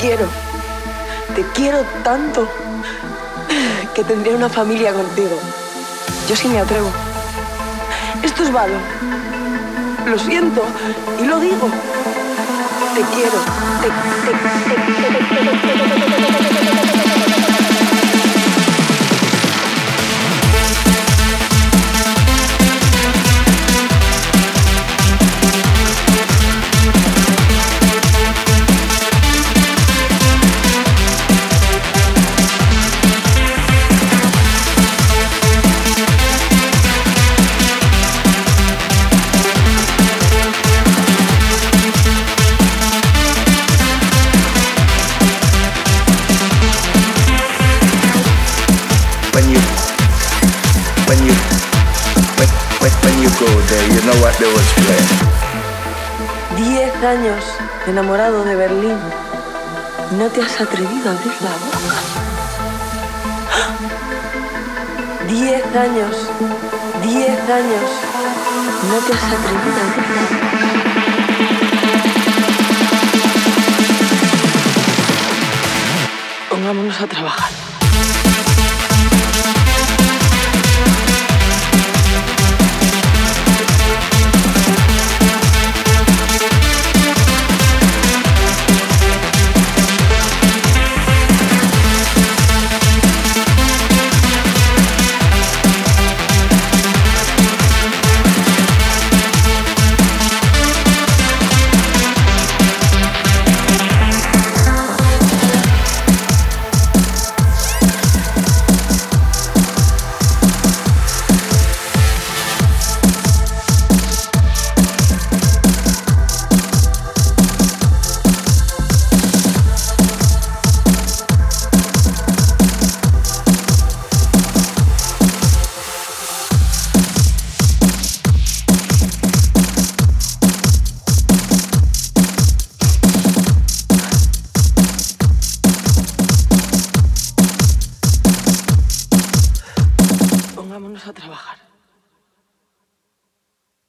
quiero. Te quiero tanto que tendría una familia contigo. Yo sí me atrevo. Esto es malo. Lo siento y lo digo. Te quiero. Te, te, te, Diez años enamorado de Berlín. No te has atrevido a abrir la boca. Diez años, diez años. No te has atrevido a abrir la boca. Pongámonos a trabajar. Vámonos a trabajar.